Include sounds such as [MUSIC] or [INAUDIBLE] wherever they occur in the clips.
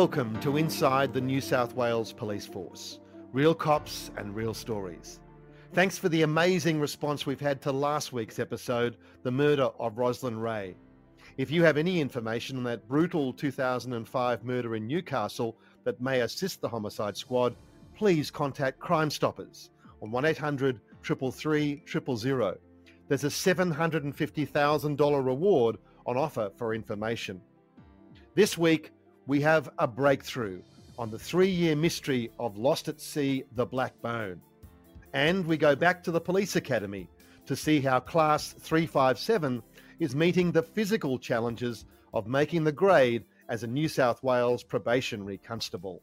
Welcome to Inside the New South Wales Police Force real cops and real stories. Thanks for the amazing response we've had to last week's episode, The Murder of Roslyn Ray. If you have any information on that brutal 2005 murder in Newcastle that may assist the homicide squad, please contact Crime Stoppers on 1800 333 000. There's a $750,000 reward on offer for information. This week, we have a breakthrough on the three year mystery of Lost at Sea The Black Bone. And we go back to the police academy to see how Class 357 is meeting the physical challenges of making the grade as a New South Wales probationary constable.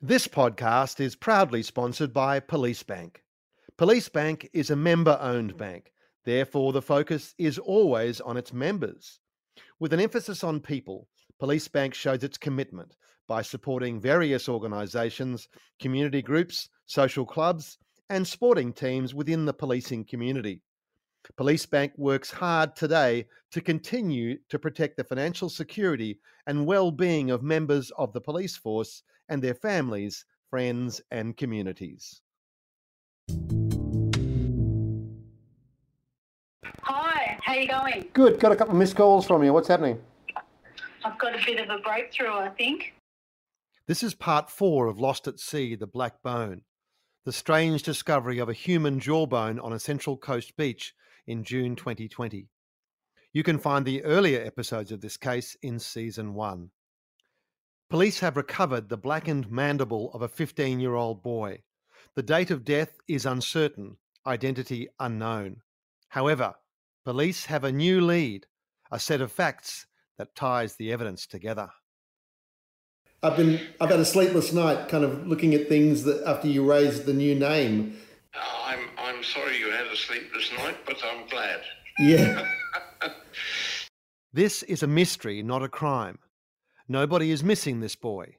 This podcast is proudly sponsored by Police Bank. Police Bank is a member owned bank, therefore, the focus is always on its members. With an emphasis on people, Police Bank shows its commitment by supporting various organisations, community groups, social clubs, and sporting teams within the policing community. Police Bank works hard today to continue to protect the financial security and well-being of members of the police force and their families, friends, and communities. Hi, how are you going? Good. Got a couple of missed calls from you. What's happening? I've got a bit of a breakthrough, I think. This is part four of Lost at Sea The Black Bone, the strange discovery of a human jawbone on a Central Coast beach in June 2020. You can find the earlier episodes of this case in season one. Police have recovered the blackened mandible of a 15 year old boy. The date of death is uncertain, identity unknown. However, police have a new lead, a set of facts that ties the evidence together. I've been I've had a sleepless night, kind of looking at things that after you raised the new name. I'm I'm sorry you had a sleepless night, but I'm glad. Yeah. [LAUGHS] this is a mystery, not a crime. Nobody is missing this boy.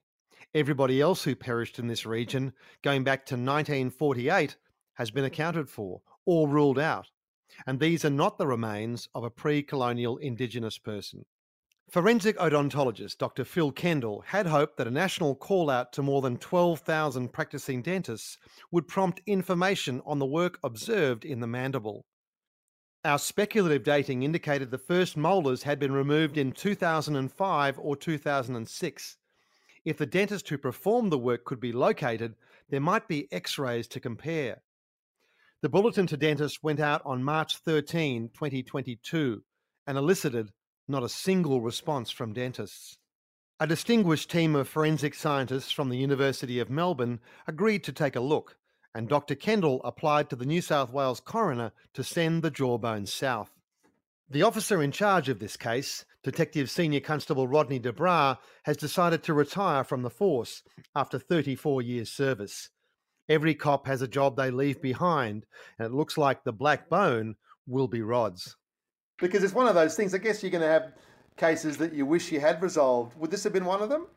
Everybody else who perished in this region, going back to 1948, has been accounted for or ruled out. And these are not the remains of a pre colonial Indigenous person. Forensic odontologist Dr. Phil Kendall had hoped that a national call out to more than 12,000 practicing dentists would prompt information on the work observed in the mandible. Our speculative dating indicated the first molars had been removed in 2005 or 2006. If the dentist who performed the work could be located, there might be x rays to compare. The bulletin to dentists went out on March 13, 2022, and elicited not a single response from dentists. A distinguished team of forensic scientists from the University of Melbourne agreed to take a look, and Dr. Kendall applied to the New South Wales coroner to send the jawbone south. The officer in charge of this case, Detective Senior Constable Rodney DeBra, has decided to retire from the force after 34 years' service. Every cop has a job they leave behind, and it looks like the black bone will be Rod's because it's one of those things. I guess you're going to have cases that you wish you had resolved. Would this have been one of them?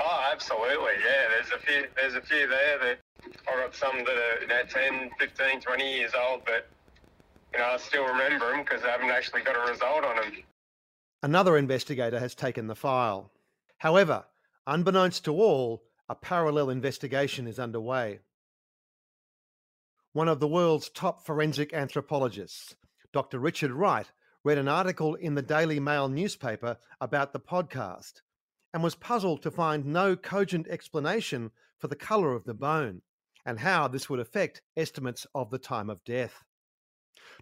Oh, absolutely. Yeah, there's a few. There's a few there that I've got some that are you know, 10, 15, 20 years old, but you know I still remember them because I haven't actually got a result on them. Another investigator has taken the file. However, unbeknownst to all, a parallel investigation is underway. One of the world's top forensic anthropologists, Dr. Richard Wright, read an article in the Daily Mail newspaper about the podcast and was puzzled to find no cogent explanation for the colour of the bone and how this would affect estimates of the time of death.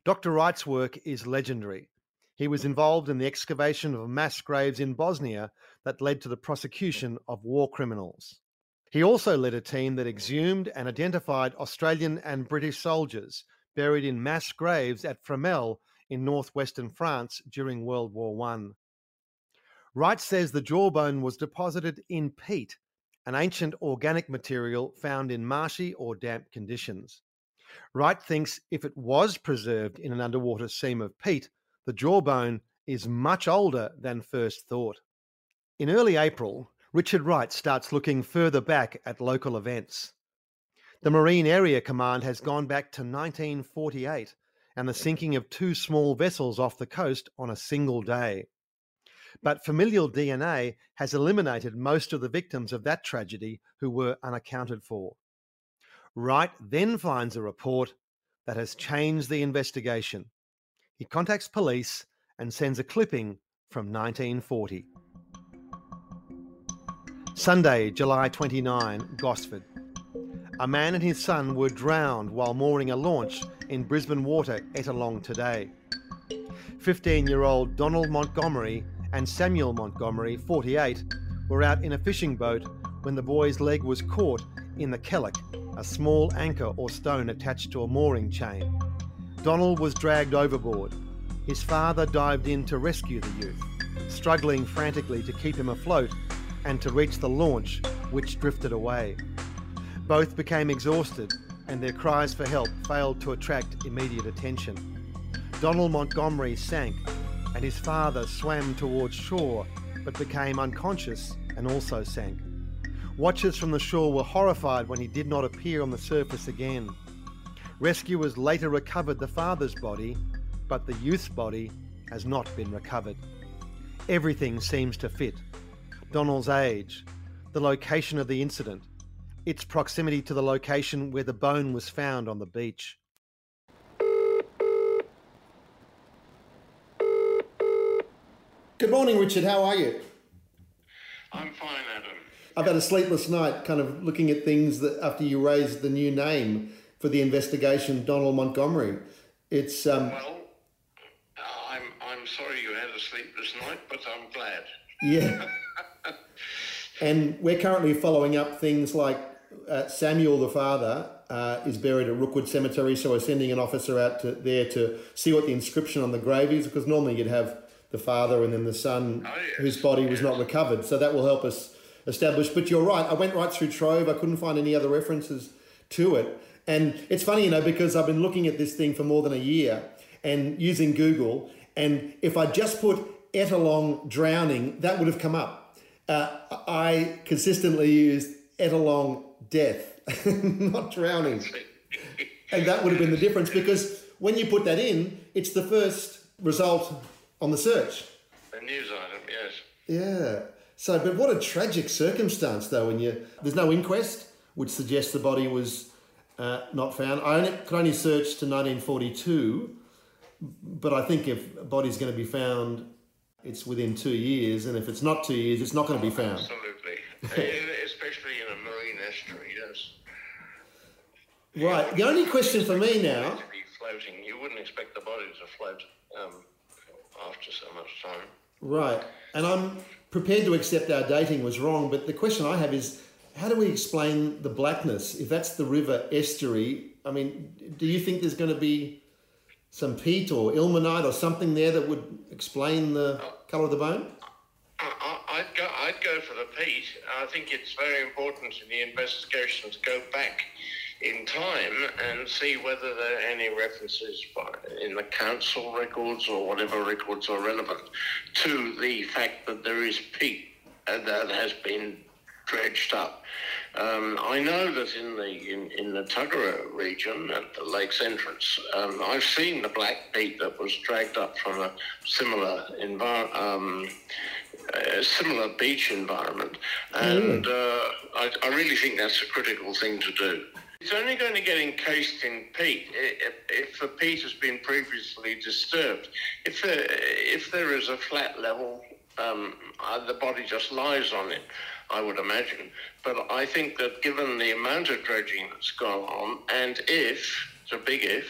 Dr. Wright's work is legendary. He was involved in the excavation of mass graves in Bosnia that led to the prosecution of war criminals. He also led a team that exhumed and identified Australian and British soldiers buried in mass graves at Fromelles in northwestern France during World War I. Wright says the jawbone was deposited in peat, an ancient organic material found in marshy or damp conditions. Wright thinks if it was preserved in an underwater seam of peat, the jawbone is much older than first thought. In early April, Richard Wright starts looking further back at local events. The Marine Area Command has gone back to 1948 and the sinking of two small vessels off the coast on a single day. But familial DNA has eliminated most of the victims of that tragedy who were unaccounted for. Wright then finds a report that has changed the investigation. He contacts police and sends a clipping from 1940. Sunday, July 29, Gosford. A man and his son were drowned while mooring a launch in Brisbane water Ettalong today. 15 year old Donald Montgomery and Samuel Montgomery, 48, were out in a fishing boat when the boy's leg was caught in the kellock, a small anchor or stone attached to a mooring chain. Donald was dragged overboard. His father dived in to rescue the youth, struggling frantically to keep him afloat and to reach the launch, which drifted away. Both became exhausted, and their cries for help failed to attract immediate attention. Donald Montgomery sank, and his father swam towards shore but became unconscious and also sank. Watchers from the shore were horrified when he did not appear on the surface again. Rescuers later recovered the father's body, but the youth's body has not been recovered. Everything seems to fit. Donald's age, the location of the incident, its proximity to the location where the bone was found on the beach. Good morning, Richard. How are you? I'm fine, Adam. I've had a sleepless night kind of looking at things that after you raised the new name for the investigation, Donald Montgomery. It's um, Well, I'm I'm sorry you had a sleepless night, but I'm glad. yeah. [LAUGHS] and we're currently following up things like uh, Samuel, the father, uh, is buried at Rookwood Cemetery, so we're sending an officer out to there to see what the inscription on the grave is, because normally you'd have the father and then the son, Oh, yes, whose body was not recovered. So that will help us establish. But you're right. I went right through Trove. I couldn't find any other references to it. And it's funny, you know, because I've been looking at this thing for more than a year and using Google. And if I just put Ettalong drowning, that would have come up. Uh, I consistently used Ettalong death, [LAUGHS] not drowning. [LAUGHS] And that would have been the difference because when you put that in, it's the first result on the search. A news item, yes. Yeah. So, but what a tragic circumstance, though. When you there's no inquest, which suggests the body was uh, not found. I only, could only search to 1942, but I think if a body's going to be found, it's within two years, and if it's not two years, it's not going to be found. Absolutely. [LAUGHS] In- Especially in a marine estuary, yes. Right. The only question for me now. To be floating, you wouldn't expect the body to float um, after so much time. Right. And I'm prepared to accept our dating was wrong, but the question I have is how do we explain the blackness? If that's the river estuary, I mean, do you think there's going to be some peat or ilmenite or something there that would explain the colour of the bone? I'd go. I'd go for the peat. I think it's very important in the investigation to go back in time and see whether there are any references by, in the council records or whatever records are relevant to the fact that there is peat uh, that has been dredged up. Um, I know that in the in, in the Tuggerah region at the lake's entrance, um, I've seen the black peat that was dragged up from a similar envir- um, a similar beach environment, and uh, I, I really think that's a critical thing to do. It's only going to get encased in peat if, the peat has been previously disturbed. If there, if there is a flat level, um, uh, the body just lies on it, I would imagine. But I think that given the amount of dredging that's gone on, and if, it's a big if,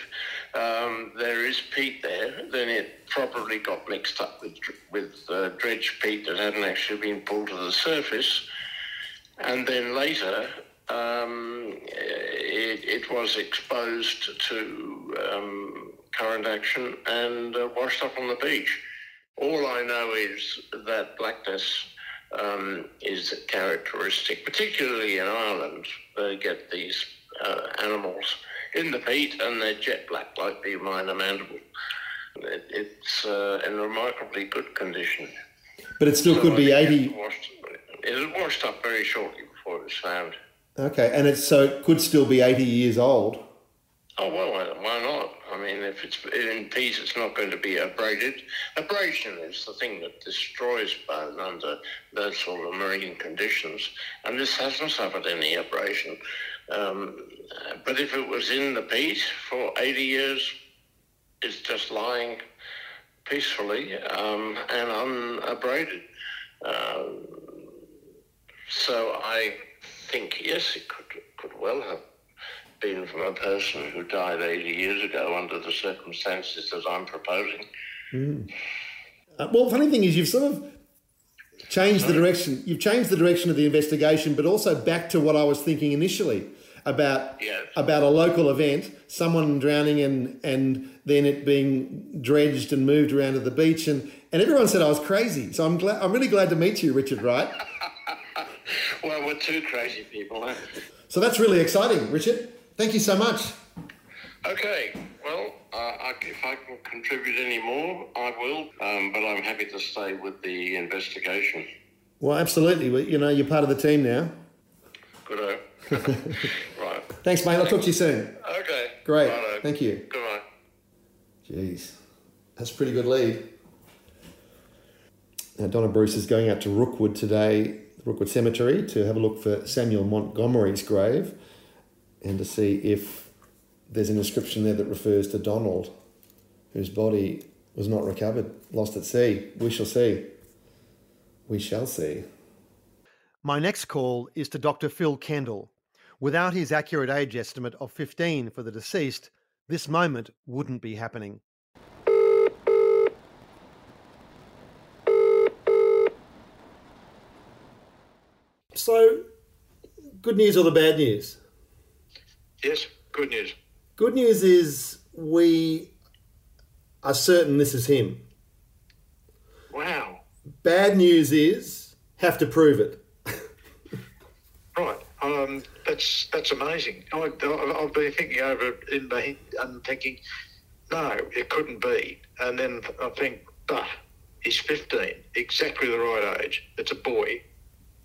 um, there is peat there, then it probably got mixed up with, with uh, dredged peat that hadn't actually been pulled to the surface. And then later, um, it, was exposed to um, current action and uh, washed up on the beach. All I know is that blackness um, is characteristic, particularly in Ireland. They get these uh, animals in the peat and they're jet black, like the minor mandible. It, it's uh, in remarkably good condition. But it still could be I think 80. It washed, it was washed up very shortly before it was found. Okay, and it's so it could still be 80 years old. Oh well, why- why not? I mean, if it's in peace, it's not going to be abraded. Abrasion is the thing that destroys bone under those sort of marine conditions, and this hasn't suffered any abrasion. Um, uh, but if it was in the peat for 80 years, it's just lying peacefully um, and unabraded. Um, so I think yes, it could could well have been from a person who died 80 years ago under the circumstances that I'm proposing. Uh, well, funny thing is, you've sort of changed the direction. You've changed the direction of the investigation, but also back to what I was thinking initially about Yes. about a local event, someone drowning, and and then it being dredged and moved around to the beach, and and everyone said I was crazy. So I'm glad. I'm really glad to meet you, Richard. Wright. [LAUGHS] Well, we're two crazy people. Huh? So that's really exciting, Richard. Thank you so much. Okay, well, uh, I, if I can contribute any more, I will, um, but I'm happy to stay with the investigation. Well, absolutely. Well, You know, you're part of the team now. Good [LAUGHS] Right. Thanks, mate. I'll talk to you soon. Okay. Great. Righto. Thank you. Goodbye. Jeez, that's a pretty good lead. Now, Donna Bruce is going out to Rookwood today, Rookwood Cemetery, to have a look for Samuel Montgomery's grave and to see if there's an inscription there that refers to Donald, whose body was not recovered, lost at sea. We shall see. We shall see. My next call is to Dr. Phil Kendall. Without his accurate age estimate of 15 for the deceased, this moment wouldn't be happening. So, good news or the bad news? Yes, good news. Good news is we are certain this is him. Wow. Bad news is have to prove it. [LAUGHS] Right. Um, that's that's amazing. I, I've been thinking over it in my and thinking, no, it couldn't be. And then I think, but he's 15, exactly the right age. It's a boy.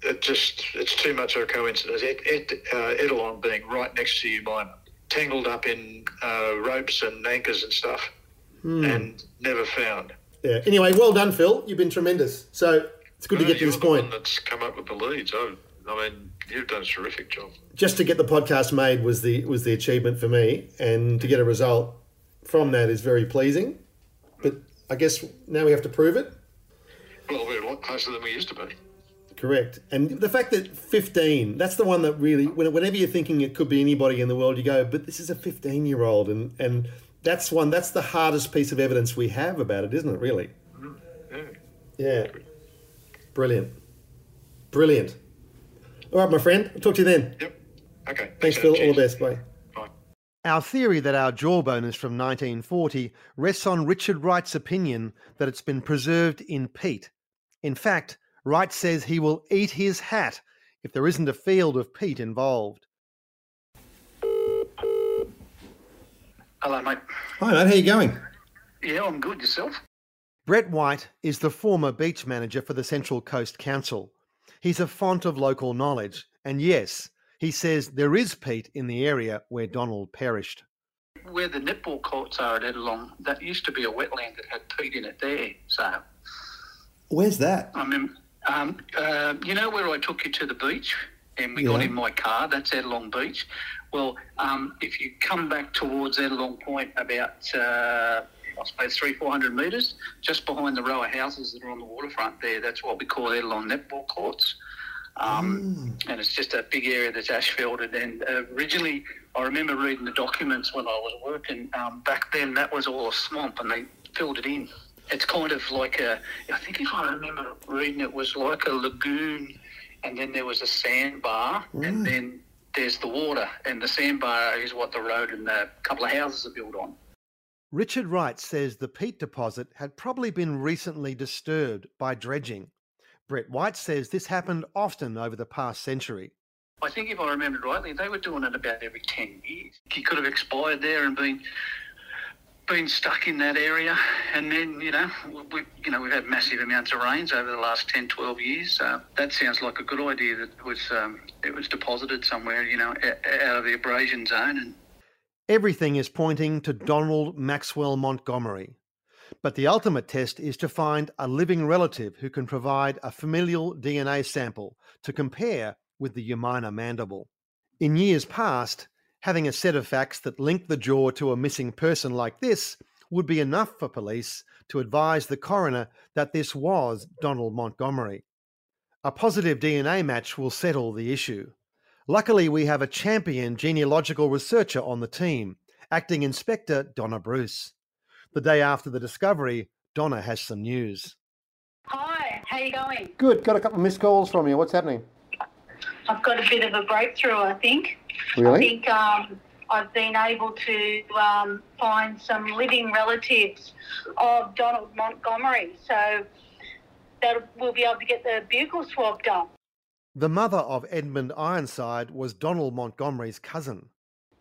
It just it's too much of a coincidence. Ed, Ed, uh, Ettalong being right next to Umina, tangled up in uh, ropes and anchors and stuff, and never found. Yeah. Anyway, well done, Phil. You've been tremendous. So it's good to get to this the point. one that's come up with the leads. I, I mean, you've done a terrific job. Just to get the podcast made was the was the achievement for me, and to get a result from that is very pleasing. But I guess now we have to prove it. Well, we're a lot closer than we used to be. Correct. And the fact that 15, that's the one that really, whenever you're thinking it could be anybody in the world, you go, but this is a 15 year old. And, and that's one, that's the hardest piece of evidence we have about it, isn't it, really? Mm-hmm. Yeah. Yeah. Brilliant. Brilliant. All right, my friend. I'll talk to you then. Yep. Okay. Thanks, Phil. All the best. Bye. Bye. Our theory that our jawbone is from 1940 rests on Richard Wright's opinion that it's been preserved in peat. In fact, Wright says he will eat his hat if there isn't a field of peat involved. Hello, mate. Hi, mate. How you going? Yeah, I'm good. Yourself? Brett White is the former beach manager for the Central Coast Council. He's a font of local knowledge, and yes, he says there is peat in the area where Donald perished. Where the netball courts are at Ettalong, that used to be a wetland that had peat in it there. So Where's that? I remember, um, uh, you know where I took you to the beach and we got in my car? That's Ettalong Beach. Well, um, if you come back towards Ettalong Point about, uh, I suppose, three, four hundred metres, just behind the row of houses that are on the waterfront there, that's what we call Ettalong netball courts. Um, And it's just a big area that's asphalted. And uh, originally, I remember reading the documents when I was working. Um, back then, that was all a swamp, and they filled it in. It's kind of like a, I think if I remember reading, it was like a lagoon, and then there was a sandbar, and mm. then there's the water, and the sandbar is what the road and the couple of houses are built on. Richard Wright says the peat deposit had probably been recently disturbed by dredging. Brett White says this happened often over the past century. I think if I remember rightly, they were doing it about every ten years. He could have expired there and been been stuck in that area, and then you know we you know we've had massive amounts of rains over the last 10, 12 years. Uh, that sounds like a good idea. That was um, it was deposited somewhere, you know, out of the abrasion zone, and Everything is pointing to Donald Maxwell Montgomery. But the ultimate test is to find a living relative who can provide a familial DNA sample to compare with the Umina mandible. In years past, having a set of facts that link the jaw to a missing person like this would be enough for police to advise the coroner that this was Donald Montgomery. A positive DNA match will settle the issue. Luckily, we have a champion genealogical researcher on the team, acting inspector Donna Bruce. The day after the discovery, Donna has some news. Hi, how you going? Good. Got a couple of missed calls from you. What's happening? I've got a bit of a breakthrough, I think. Really? I think um, I've been able to um, find some living relatives of Donald Montgomery. So that we'll be able to get the buccal swab done. The mother of Edmund Ironside was Donald Montgomery's cousin.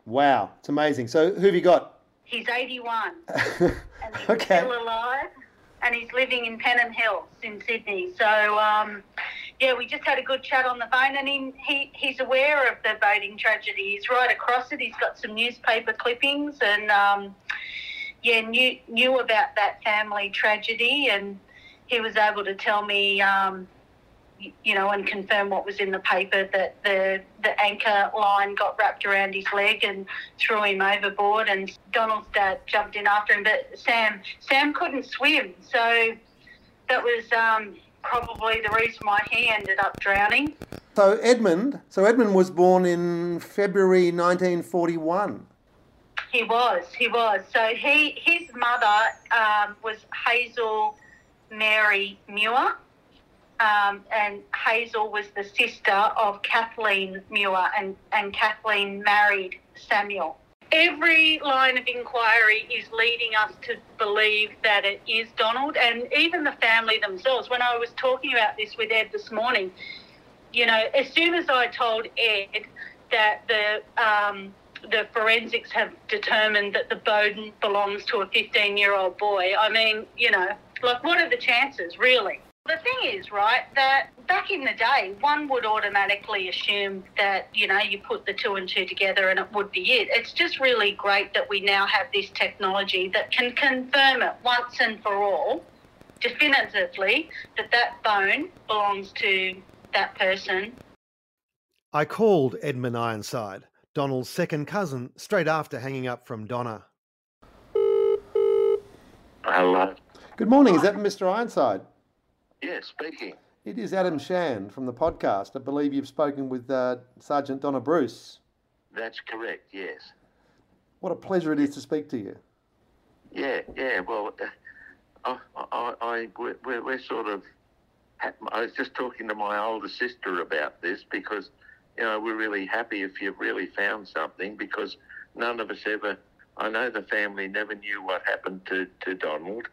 Wow, it's amazing. So who have you got? He's 81 [LAUGHS] and he's okay. still alive and he's living in Pennant Hills in Sydney. So, um, yeah, we just had a good chat on the phone and he, he, he's aware of the boating tragedy. He's right across it. He's got some newspaper clippings and, um, yeah, knew, knew about that family tragedy and he was able to tell me, um, you know, and confirm what was in the paper that the the anchor line got wrapped around his leg and threw him overboard. And Donald's dad jumped in after him, but Sam Sam couldn't swim, so that was um, probably the reason why he ended up drowning. So Edmund, so Edmund was born in February 1941. He was, he was. So he his mother um, was Hazel Mary Muir. Um, and Hazel was the sister of Kathleen Muir, and, and Kathleen married Samuel. Every line of inquiry is leading us to believe that it is Donald, and even the family themselves. When I was talking about this with Ed this morning, you know, as soon as I told Ed that the um, the forensics have determined that the Bowden belongs to a 15 year old boy, I mean, you know, like what are the chances, really? The thing is, right, that back in the day, one would automatically assume that, you know, you put the two and two together and it would be it. It's just really great that we now have this technology that can confirm it once and for all, definitively, that that bone belongs to that person I called Edmund Ironside, Donald's second cousin, straight after hanging up from Donna. Hello. Good morning. Is that Mr. Ironside? Yes, speaking. It is Adam Shan from the podcast. I believe you've spoken with uh, Sergeant Donna Bruce. That's correct. Yes. What a pleasure it is to speak to you. Yeah. Yeah. Well, uh, I, I, I we're, we're we're sort of. I was just talking to my older sister about this because, you know, we're really happy if you've really found something because none of us ever. I know the family never knew what happened to, to Donald.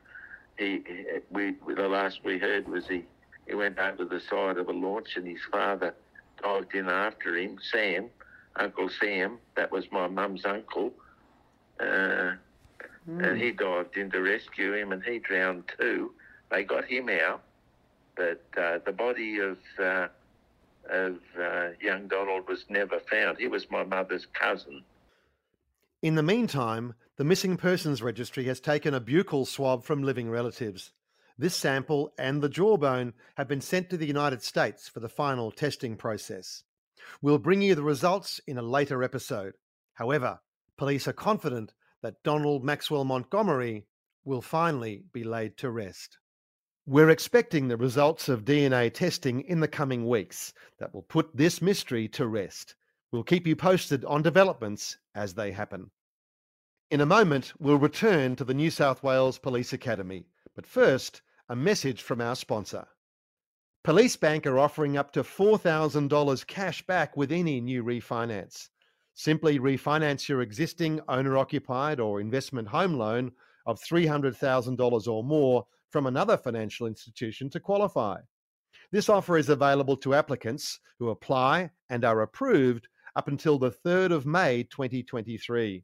He, he- we the last we heard was he he went over the side of a launch and his father dived in after him. Sam, Uncle Sam, that was my mum's uncle. Uh, and he dived in to rescue him, and he drowned too. They got him out, but uh, the body of uh, of uh, young Donald was never found. He was my mother's cousin. In the meantime, the Missing Persons Registry has taken a buccal swab from living relatives. This sample and the jawbone have been sent to the United States for the final testing process. We'll bring you the results in a later episode. However, police are confident that Donald Maxwell Montgomery will finally be laid to rest. We're expecting the results of DNA testing in the coming weeks that will put this mystery to rest. We'll keep you posted on developments as they happen. In a moment, we'll return to the New South Wales Police Academy, but first, a message from our sponsor. Police Bank are offering up to $4,000 cash back with any new refinance. Simply refinance your existing owner occupied or investment home loan of $300,000 or more from another financial institution to qualify. This offer is available to applicants who apply and are approved up until the 3rd of May 2023.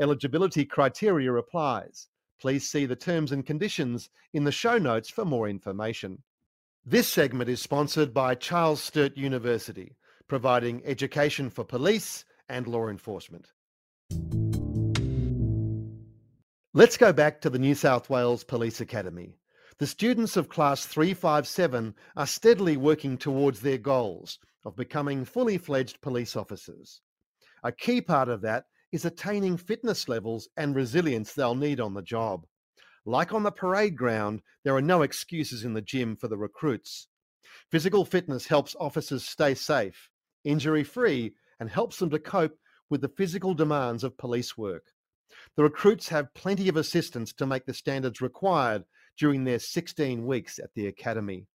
Eligibility criteria applies. Please see the terms and conditions in the show notes for more information. This segment is sponsored by Charles Sturt University, providing education for police and law enforcement. Let's go back to the New South Wales Police Academy. The students of Class 357 are steadily working towards their goals of becoming fully fledged police officers. A key part of that is attaining fitness levels and resilience they'll need on the job. Like on the parade ground, there are no excuses in the gym for the recruits. Physical fitness helps officers stay safe, injury free, and helps them to cope with the physical demands of police work. The recruits have plenty of assistance to make the standards required during their 16 weeks at the Academy.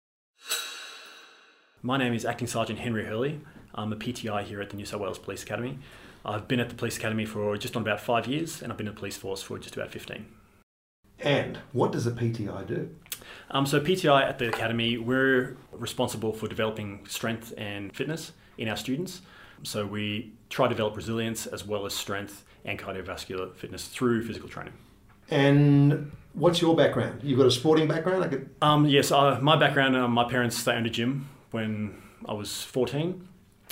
My name is Acting Sergeant Henry Hurly. I'm a PTI here at the New South Wales Police Academy. I've been at the Police Academy for just on about five years, and I've been in the police force for just about 15. And what does a PTI do? Um, so, PTI at the Academy, we're responsible for developing strength and fitness in our students. So, we try to develop resilience as well as strength and cardiovascular fitness through physical training. And what's your background? You've got a sporting background? I could... Um, yes, uh, my background, uh, my parents, they owned a gym when I was 14.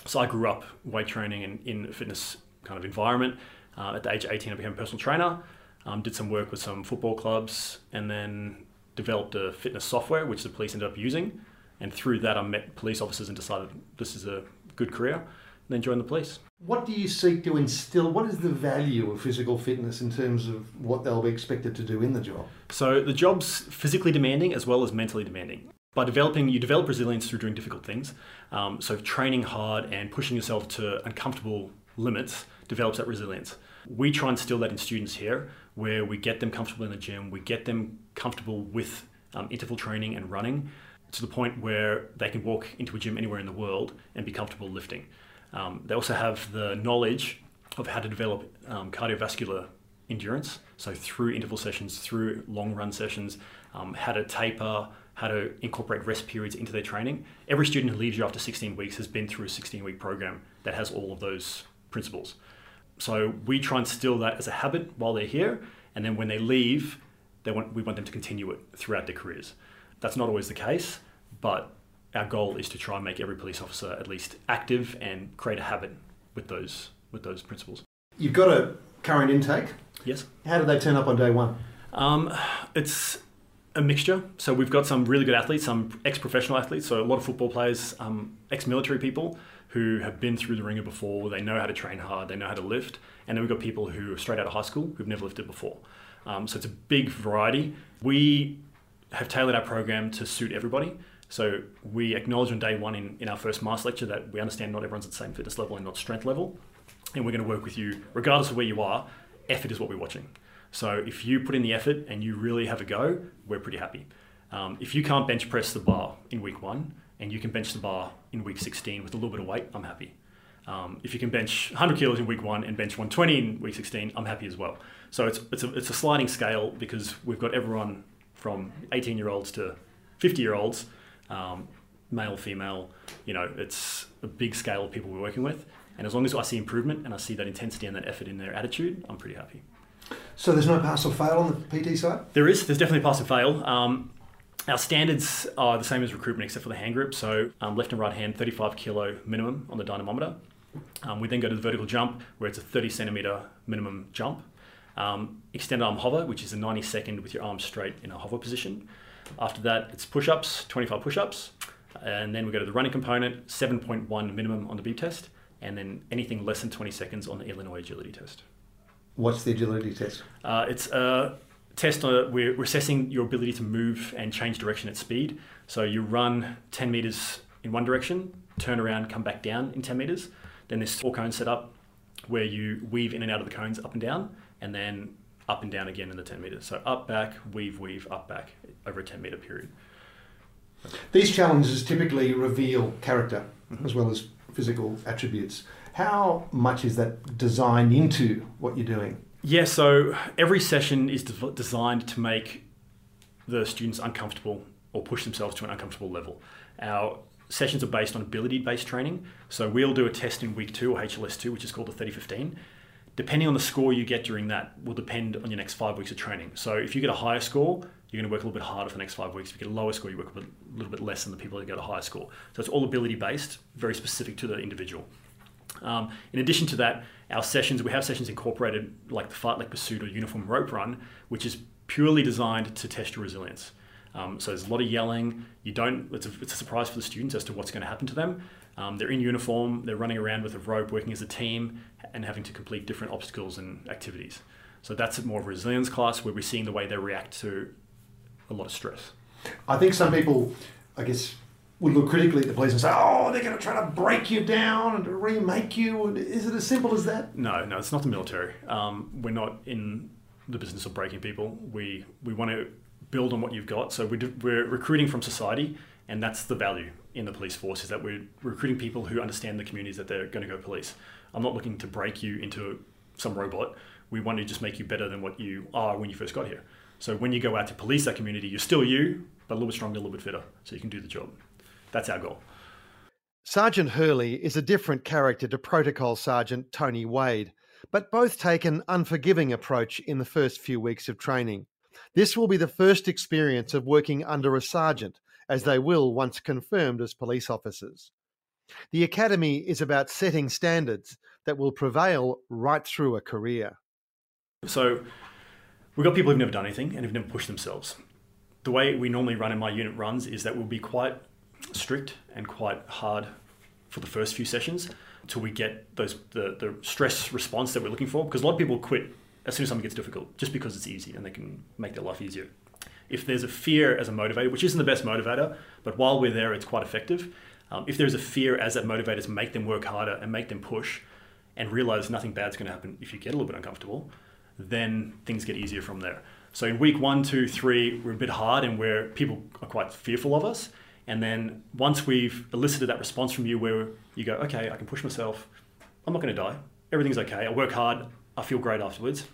So I grew up weight training and in a fitness kind of environment. Uh, at the age of 18, I became a personal trainer, um, did some work with some football clubs, and then developed a fitness software, which the police ended up using. And through that, I met police officers and decided this is a good career, and then joined the police. What do you seek to instill? What is the value of physical fitness in terms of what they'll be expected to do in the job? So the job's physically demanding as well as mentally demanding by developing, you develop resilience through doing difficult things. Um, so training hard and pushing yourself to uncomfortable limits develops that resilience. We try and instill that in students here, where we get them comfortable in the gym, we get them comfortable with um, interval training and running to the point where they can walk into a gym anywhere in the world and be comfortable lifting. Um, they also have the knowledge of how to develop um, cardiovascular endurance. So through interval sessions, through long run sessions, um, how to taper, how to incorporate rest periods into their training. Every student who leaves you after 16 weeks has been through a 16 week program that has all of those principles. So we try and instill that as a habit while they're here, and then when they leave, they want, we want them to continue it throughout their careers. That's not always the case, but our goal is to try and make every police officer at least active and create a habit with those with those principles. You've got a current intake. Yes. How did they turn up on day one? Um, it's a mixture. So we've got some really good athletes, some ex-professional athletes, so a lot of football players, um, ex-military people who have been through the ringer before. They know how to train hard, they know how to lift, and then we've got people who are straight out of high school who've never lifted before. Um, so it's a big variety. We have tailored our program to suit everybody. So we acknowledge on day one in, in our first master lecture that we understand not everyone's at the same fitness level and not strength level. And we're going to work with you, regardless of where you are, effort is what we're watching. So if you put in the effort and you really have a go, we're pretty happy. Um, if you can't bench press the bar in week one and you can bench the bar in week 16 with a little bit of weight, I'm happy. Um, if you can bench 100 kilos in week one and bench 120 in week 16, I'm happy as well. So it's, it's, a, it's a sliding scale because we've got everyone from 18 year olds to 50 year olds, um, male, female, you know, it's a big scale of people we're working with. And as long as I see improvement and I see that intensity and that effort in their attitude, I'm pretty happy. So there's no pass or fail on the PT side? There is. There's definitely pass and fail. Um, our standards are the same as recruitment except for the hand grip. So um, left and right hand, 35 kilo minimum on the dynamometer. Um, we then go to the vertical jump where it's a 30 centimeter minimum jump. Um, extended arm hover, which is a 90 second with your arms straight in a hover position. After that, it's push ups, 25 push ups. And then we go to the running component, 7.1 minimum on the beep test. And then anything less than 20 seconds on the Illinois agility test. What's the agility test? Uh, it's a test uh, we're, we're assessing your ability to move and change direction at speed. So you run 10 meters in one direction, turn around, come back down in 10 meters. Then there's four cones set up where you weave in and out of the cones up and down, and then up and down again in the 10 meters. So up, back, weave, weave, up, back over a 10 meter period. These challenges typically reveal character mm-hmm. as well as physical attributes. How much is that designed into what you're doing? Yeah, so every session is de- designed to make the students uncomfortable or push themselves to an uncomfortable level. Our sessions are based on ability based training. So we'll do a test in week two or HLS2, which is called the 3015. Depending on the score you get during that, will depend on your next five weeks of training. So if you get a higher score, you're going to work a little bit harder for the next five weeks. If you get a lower score, you work a little bit less than the people that get a higher score. So it's all ability based, very specific to the individual. Um, in addition to that, our sessions, we have sessions incorporated like the fartlek pursuit or uniform rope run, which is purely designed to test your resilience. Um, so there's a lot of yelling. You don't. It's a, it's a surprise for the students as to what's going to happen to them. Um, they're in uniform. They're running around with a rope, working as a team, and having to complete different obstacles and activities. So that's a more of a resilience class where we're seeing the way they react to a lot of stress. I think some people, I guess, would look critically at the police and say, "Oh, they're going to try to break you down and remake you." And is it as simple as that? No, no, it's not the military. Um, we're not in the business of breaking people. We we want to build on what you've got. So we're, we're recruiting from society, and that's the value in the police force is that we're recruiting people who understand the communities that they're going to go police. I'm not looking to break you into some robot. We want to just make you better than what you are when you first got here. So when you go out to police that community, you're still you, but a little bit stronger, a little bit fitter, so you can do the job. That's our goal. Sergeant Hurly is a different character to Protocol Sergeant Tony Wade, but both take an unforgiving approach in the first few weeks of training. This will be the first experience of working under a sergeant, as they will once confirmed as police officers. The Academy is about setting standards that will prevail right through a career. So, we've got people who've never done anything and have never pushed themselves. The way we normally run in my unit runs is that we'll be quite strict and quite hard for the first few sessions until we get those the, the stress response that we're looking for. Because a lot of people quit as soon as something gets difficult just because it's easy and they can make their life easier. If there's a fear as a motivator, which isn't the best motivator, but while we're there, it's quite effective. Um, if there's a fear as that motivator to make them work harder and make them push and realize nothing bad's going to happen if you get a little bit uncomfortable, then things get easier from there. So in week one, two, three, we're a bit hard and where people are quite fearful of us. And then once we've elicited that response from you where you go, okay, I can push myself, I'm not going to die, everything's okay, I work hard, I feel great afterwards.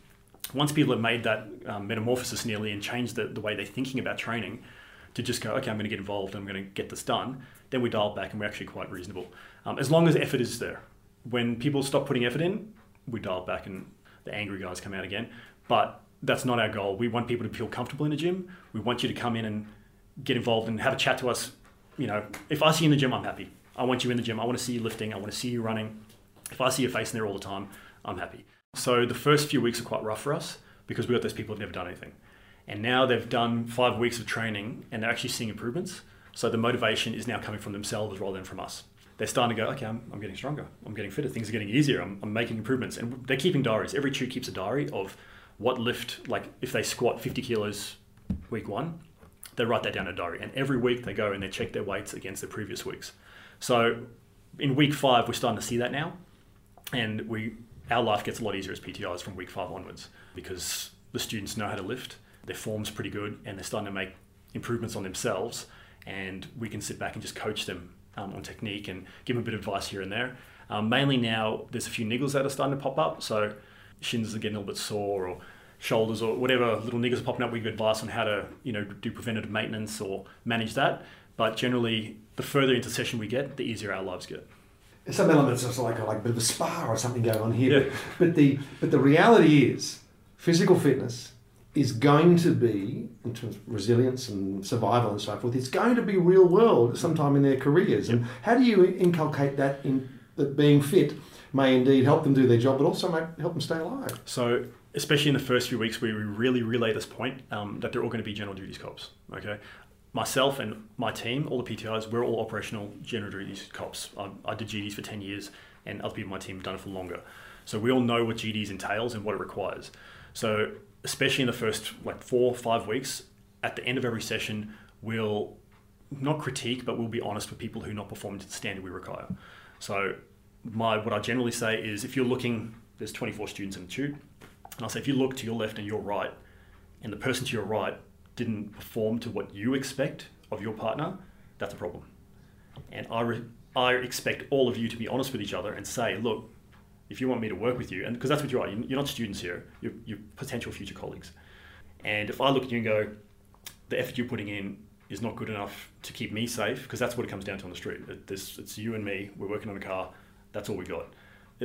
Once people have made that um, metamorphosis nearly and changed the, the way they're thinking about training to just go, okay, I'm going to get involved, I'm going to get this done, then we dial back and we're actually quite reasonable. Um, as long as effort is there. When people stop putting effort in, we dial back and the angry guys come out again. But that's not our goal. We want people to feel comfortable in the gym. We want you to come in and get involved and have a chat to us. You know, if I see you in the gym, I'm happy. I want you in the gym. I want to see you lifting. I want to see you running. If I see your face in there all the time, I'm happy. So the first few weeks are quite rough for us because we got those people who've never done anything. And now they've done five weeks of training and they're actually seeing improvements. So the motivation is now coming from themselves rather than from us. They're starting to go, okay, I'm, I'm getting stronger. I'm getting fitter. Things are getting easier. I'm, I'm making improvements. And they're keeping diaries. Every tube keeps a diary of what lift, like if they squat 50 kilos week one, they write that down in a diary. And every week they go and they check their weights against the previous weeks. So in week five, we're starting to see that now. And we our life gets a lot easier as PTIs from week five onwards because the students know how to lift, their form's pretty good, and they're starting to make improvements on themselves. And we can sit back and just coach them um, on technique and give them a bit of advice here and there. Um, mainly now, there's a few niggles that are starting to pop up. So shins are getting a little bit sore, or shoulders, or whatever little niggles are popping up. We give advice on how to, you know, do preventative maintenance or manage that. But generally, the further into session we get, the easier our lives get some elements of like a, like a bit of a spa or something going on here. Yeah. [LAUGHS] But the but the reality is, physical fitness is going to be in terms of resilience and survival and so forth. It's going to be real world sometime in their careers. And how do you inculcate that in that being fit may indeed help them do their job, but also may help them stay alive? So. Especially in the first few weeks, we really relay this point um, that they're all going to be general duties cops. Okay, myself and my team, all the PTIs, we're all operational general duties cops. I, I did GDs for 10 years, and other people in my team have done it for longer. So we all know what GDs entails and what it requires. So especially in the first like four, five weeks, at the end of every session, we'll not critique, but we'll be honest with people who not performing to the standard we require. So my what I generally say is if you're looking, there's 24 students in the tube, and I'll say if you look to your left and your right, and the person to your right didn't perform to what you expect of your partner, that's a problem. And I, re- I expect all of you to be honest with each other and say, look, if you want me to work with you, and because that's what you are, you're not students here, you're, you're potential future colleagues. And if I look at you and go, the effort you're putting in is not good enough to keep me safe, because that's what it comes down to on the street. It's, it's you and me, we're working on a car, that's all we got.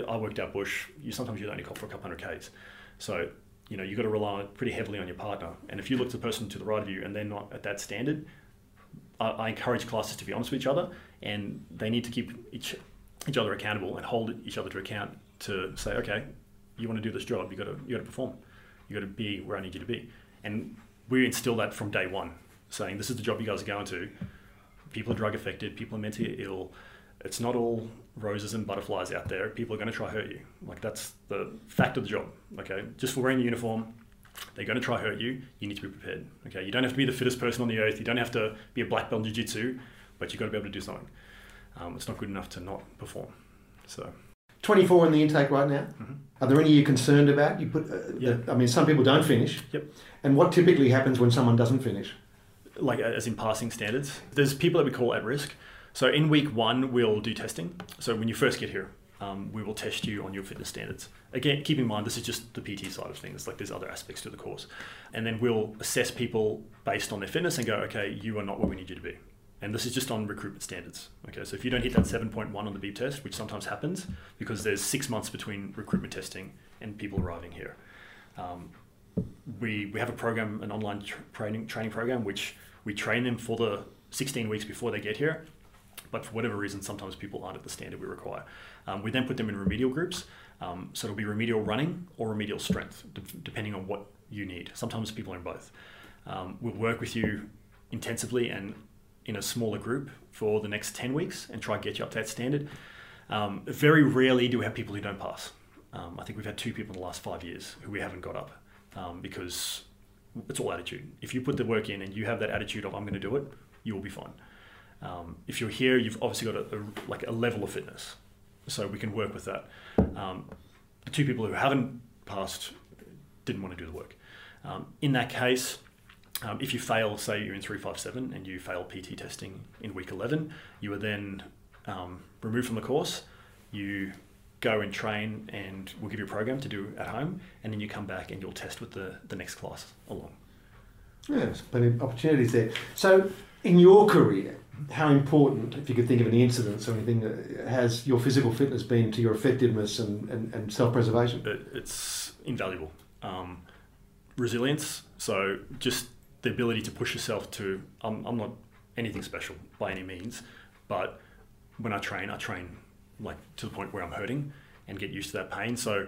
I worked out bush, you sometimes you only cop for a couple hundred Ks. So you know, you've got to rely pretty heavily on your partner. And if you look to the person to the right of you and they're not at that standard, I, I encourage classes to be honest with each other and they need to keep each each other accountable and hold each other to account to say, okay, you want to do this job, you got to you got to perform, you got to be where I need you to be, and we instill that from day one, saying this is the job you guys are going to. People are drug affected, people are mentally ill. It's not all roses and butterflies out there. People are going to try hurt you. Like that's the fact of the job. Okay, just for wearing the uniform, they're going to try hurt you. You need to be prepared. Okay, you don't have to be the fittest person on the earth. You don't have to be a black belt in jiu-jitsu, but you've got to be able to do something. Um, it's not good enough to not perform. So 24 in the intake right now. Mhm. Are there any you're concerned about? You put, uh, Yeah. I mean, some people don't finish. Yep. And what typically happens when someone doesn't finish? like as in passing standards. There's people that we call at risk. So in week one, we'll do testing. So when you first get here, um, we will test you on your fitness standards. Again, keep in mind this is just the PT side of things. Like there's other aspects to the course, and then we'll assess people based on their fitness and go, okay, you are not where we need you to be. And this is just on recruitment standards. Okay, so if you don't hit that 7.1 on the beep test, which sometimes happens because there's six months between recruitment testing and people arriving here, um, we, we have a program, an online tr- training training program, which we train them for the 16 weeks before they get here. But for whatever reason, sometimes people aren't at the standard we require. Um, we then put them in remedial groups. Um, so it'll be remedial running or remedial strength, de- depending on what you need. Sometimes people are in both. Um, we'll work with you intensively and in a smaller group for the next 10 weeks and try to get you up to that standard. Um, very rarely do we have people who don't pass. Um, I think we've had two people in the last five years who we haven't got up um, because it's all attitude. If you put the work in and you have that attitude of I'm going to do it, you will be fine. Um, if you're here, you've obviously got a, a, like a level of fitness, so we can work with that. Um, the two people who haven't passed didn't want to do the work. Um, in that case, um, if you fail, say you're in 357 and you fail PT testing in week 11, you are then um, removed from the course. You go and train, and we'll give you a program to do at home, and then you come back and you'll test with the, the next class along. Yeah, there's plenty of opportunities there. So, in your career, how important, if you could think of any incidents or anything, has your physical fitness been to your effectiveness and, and, and self preservation? it, it's invaluable. Um, resilience, so just the ability to push yourself to. I'm, I'm not anything special by any means, but when I train, I train like to the point where I'm hurting and get used to that pain. So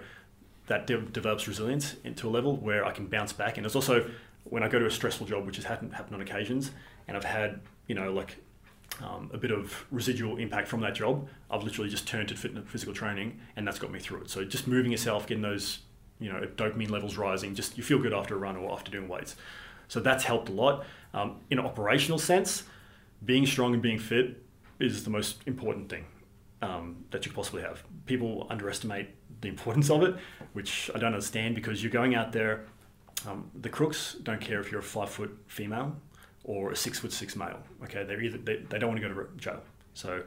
that de- develops resilience into a level where I can bounce back. And it's also when I go to a stressful job, which has happened, happened on occasions, and I've had, you know, like um, a bit of residual impact from that job, I've literally just turned to fitness, physical training, and that's got me through it. So just moving yourself, getting those, you know, dopamine levels rising, just you feel good after a run or after doing weights. So that's helped a lot. Um, in an operational sense, being strong and being fit is the most important thing um, that you could possibly have. People underestimate the importance of it, which I don't understand because you're going out there. Um, the crooks don't care if you're a five foot female or a six foot six male. Okay, they're either they, they don't want to go to jail, so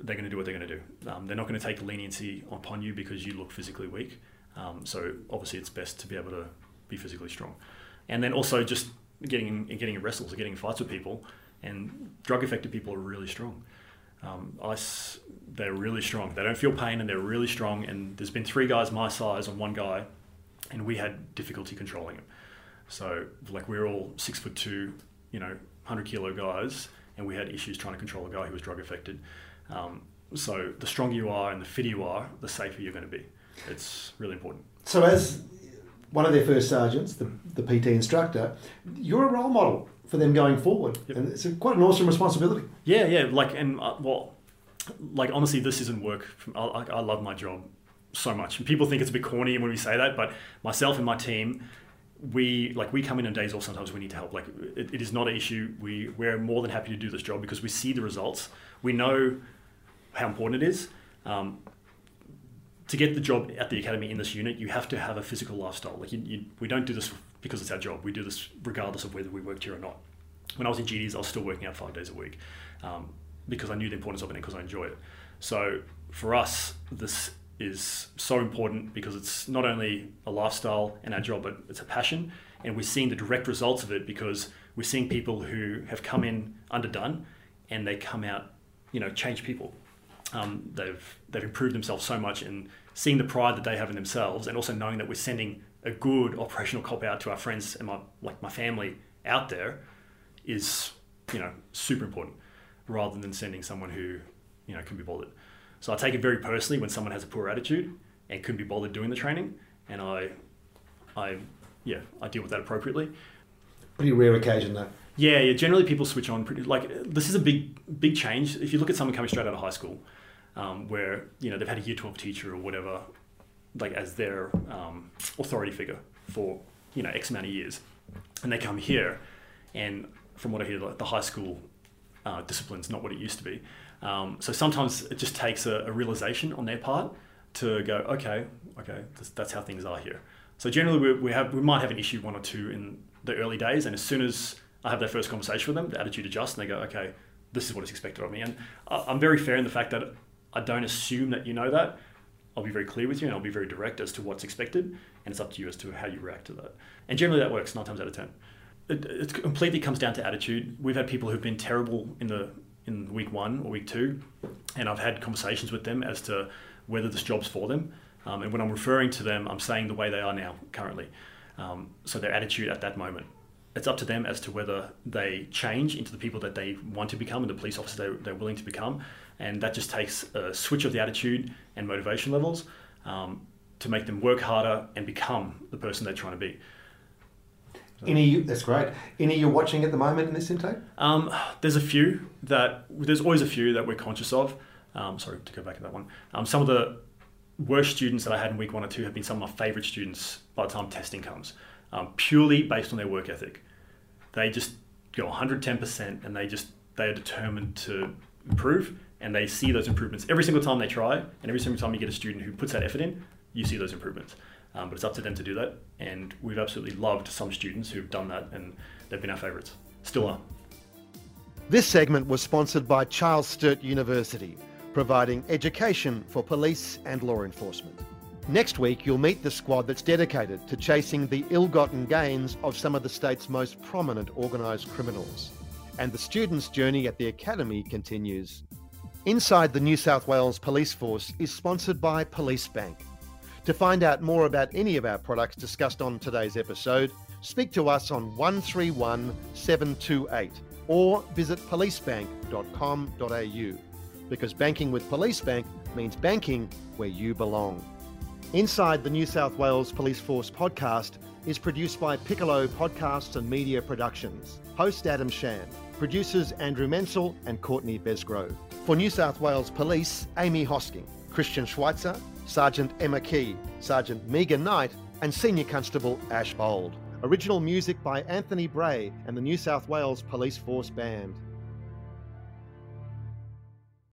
they're going to do what they're going to do. Um, they're not going to take leniency upon you because you look physically weak. Um, so obviously, it's best to be able to be physically strong, and then also just getting in, getting in wrestles or getting in fights with people. And drug affected people are really strong. Um, ice, they're really strong. They don't feel pain and they're really strong. And there's been three guys my size and one guy, and we had difficulty controlling him. So like we're all six foot two, you know, hundred kilo guys, and we had issues trying to control a guy who was drug affected. Um, so the stronger you are and the fitter you are, the safer you're going to be. It's really important. So, as one of their first sergeants, the, the PT instructor, you're a role model for them going forward. Yep. And it's a, quite an awesome responsibility. Yeah, yeah. Like, and uh, well, like honestly, this isn't work. I, I love my job so much. And people think it's a bit corny when we say that, but myself and my team, we like we come in on days off. Sometimes we need to help. Like, it, it is not an issue. We we're more than happy to do this job because we see the results. We know how important it is. Um, to get the job at the academy in this unit, you have to have a physical lifestyle. Like you, you, we don't do this because it's our job. We do this regardless of whether we worked here or not. When I was in GDs, I was still working out five days a week um, because I knew the importance of it and because I enjoy it. So for us, this is so important because it's not only a lifestyle and our job, but it's a passion. And we're seeing the direct results of it because we're seeing people who have come in underdone and they come out, you know, change people. Um, they've they've improved themselves so much and seeing the pride that they have in themselves and also knowing that we're sending a good operational cop out to our friends and my like my family out there is you know super important rather than sending someone who you know can be bothered So I take it very personally when someone has a poor attitude and couldn't be bothered doing the training, and I, I, yeah, I deal with that appropriately. Pretty rare occasion though. Yeah, yeah. Generally, people switch on pretty. Like this is a big, big change. If you look at someone coming straight out of high school, um, where you know they've had a year twelve teacher or whatever, like as their um, authority figure for you know X amount of years, and they come here, and from what I hear, like the high school uh, discipline's not what it used to be. Um, so sometimes it just takes a, a, realization on their part to go, okay, okay, that's, that's how things are here. So generally, we, we have we might have an issue one or two in the early days, and as soon as I have that first conversation with them, the attitude adjusts, and they go, okay, this is what is expected of me. And I'm very fair in the fact that I don't assume that you know that. I'll be very clear with you, and I'll be very direct as to what's expected, and it's up to you as to how you react to that. And generally, that works nine times out of ten. It, it completely comes down to attitude. We've had people who've been terrible in the in week one or week two, and I've had conversations with them as to whether this job's for them. Um, and when I'm referring to them, I'm saying the way they are now currently. Um, so their attitude at that moment it's up to them as to whether they change into the people that they want to become and the police officer they're, they're willing to become. And that just takes a switch of the attitude and motivation levels um, to make them work harder and become the person they're trying to be. Any that's great. Any you're watching at the moment in this intake? Um, there's a few that there's always a few that we're conscious of. Um, sorry to go back to that one. Um, some of the worst students that I had in week one or two have been some of my favourite students by the time testing comes um, purely based on their work ethic. They just go 110% and they just they are determined to improve and they see those improvements every single time they try and every single time you get a student who puts that effort in you see those improvements um, but it's up to them to do that and we've absolutely loved some students who've done that and they've been our favourites still are this segment was sponsored by charles sturt university providing education for police and law enforcement Next week, you'll meet the squad that's dedicated to chasing the ill-gotten gains of some of the state's most prominent organised criminals. And the students' journey at the academy continues. Inside the New South Wales Police Force is sponsored by Police Bank. To find out more about any of our products discussed on today's episode, speak to us on 131 728 or visit policebank.com.au because banking with Police Bank means banking where you belong. Inside the New South Wales Police Force podcast is produced by Piccolo Podcasts and Media Productions. Host Adam Shand. Producers Andrew Mensel and Courtney Besgrove. For New South Wales Police, Amy Hosking, Christian Schweitzer, Sergeant Emma Key, Sergeant Megan Knight, and Senior Constable Ash Bold. Original music by Anthony Bray and the New South Wales Police Force Band.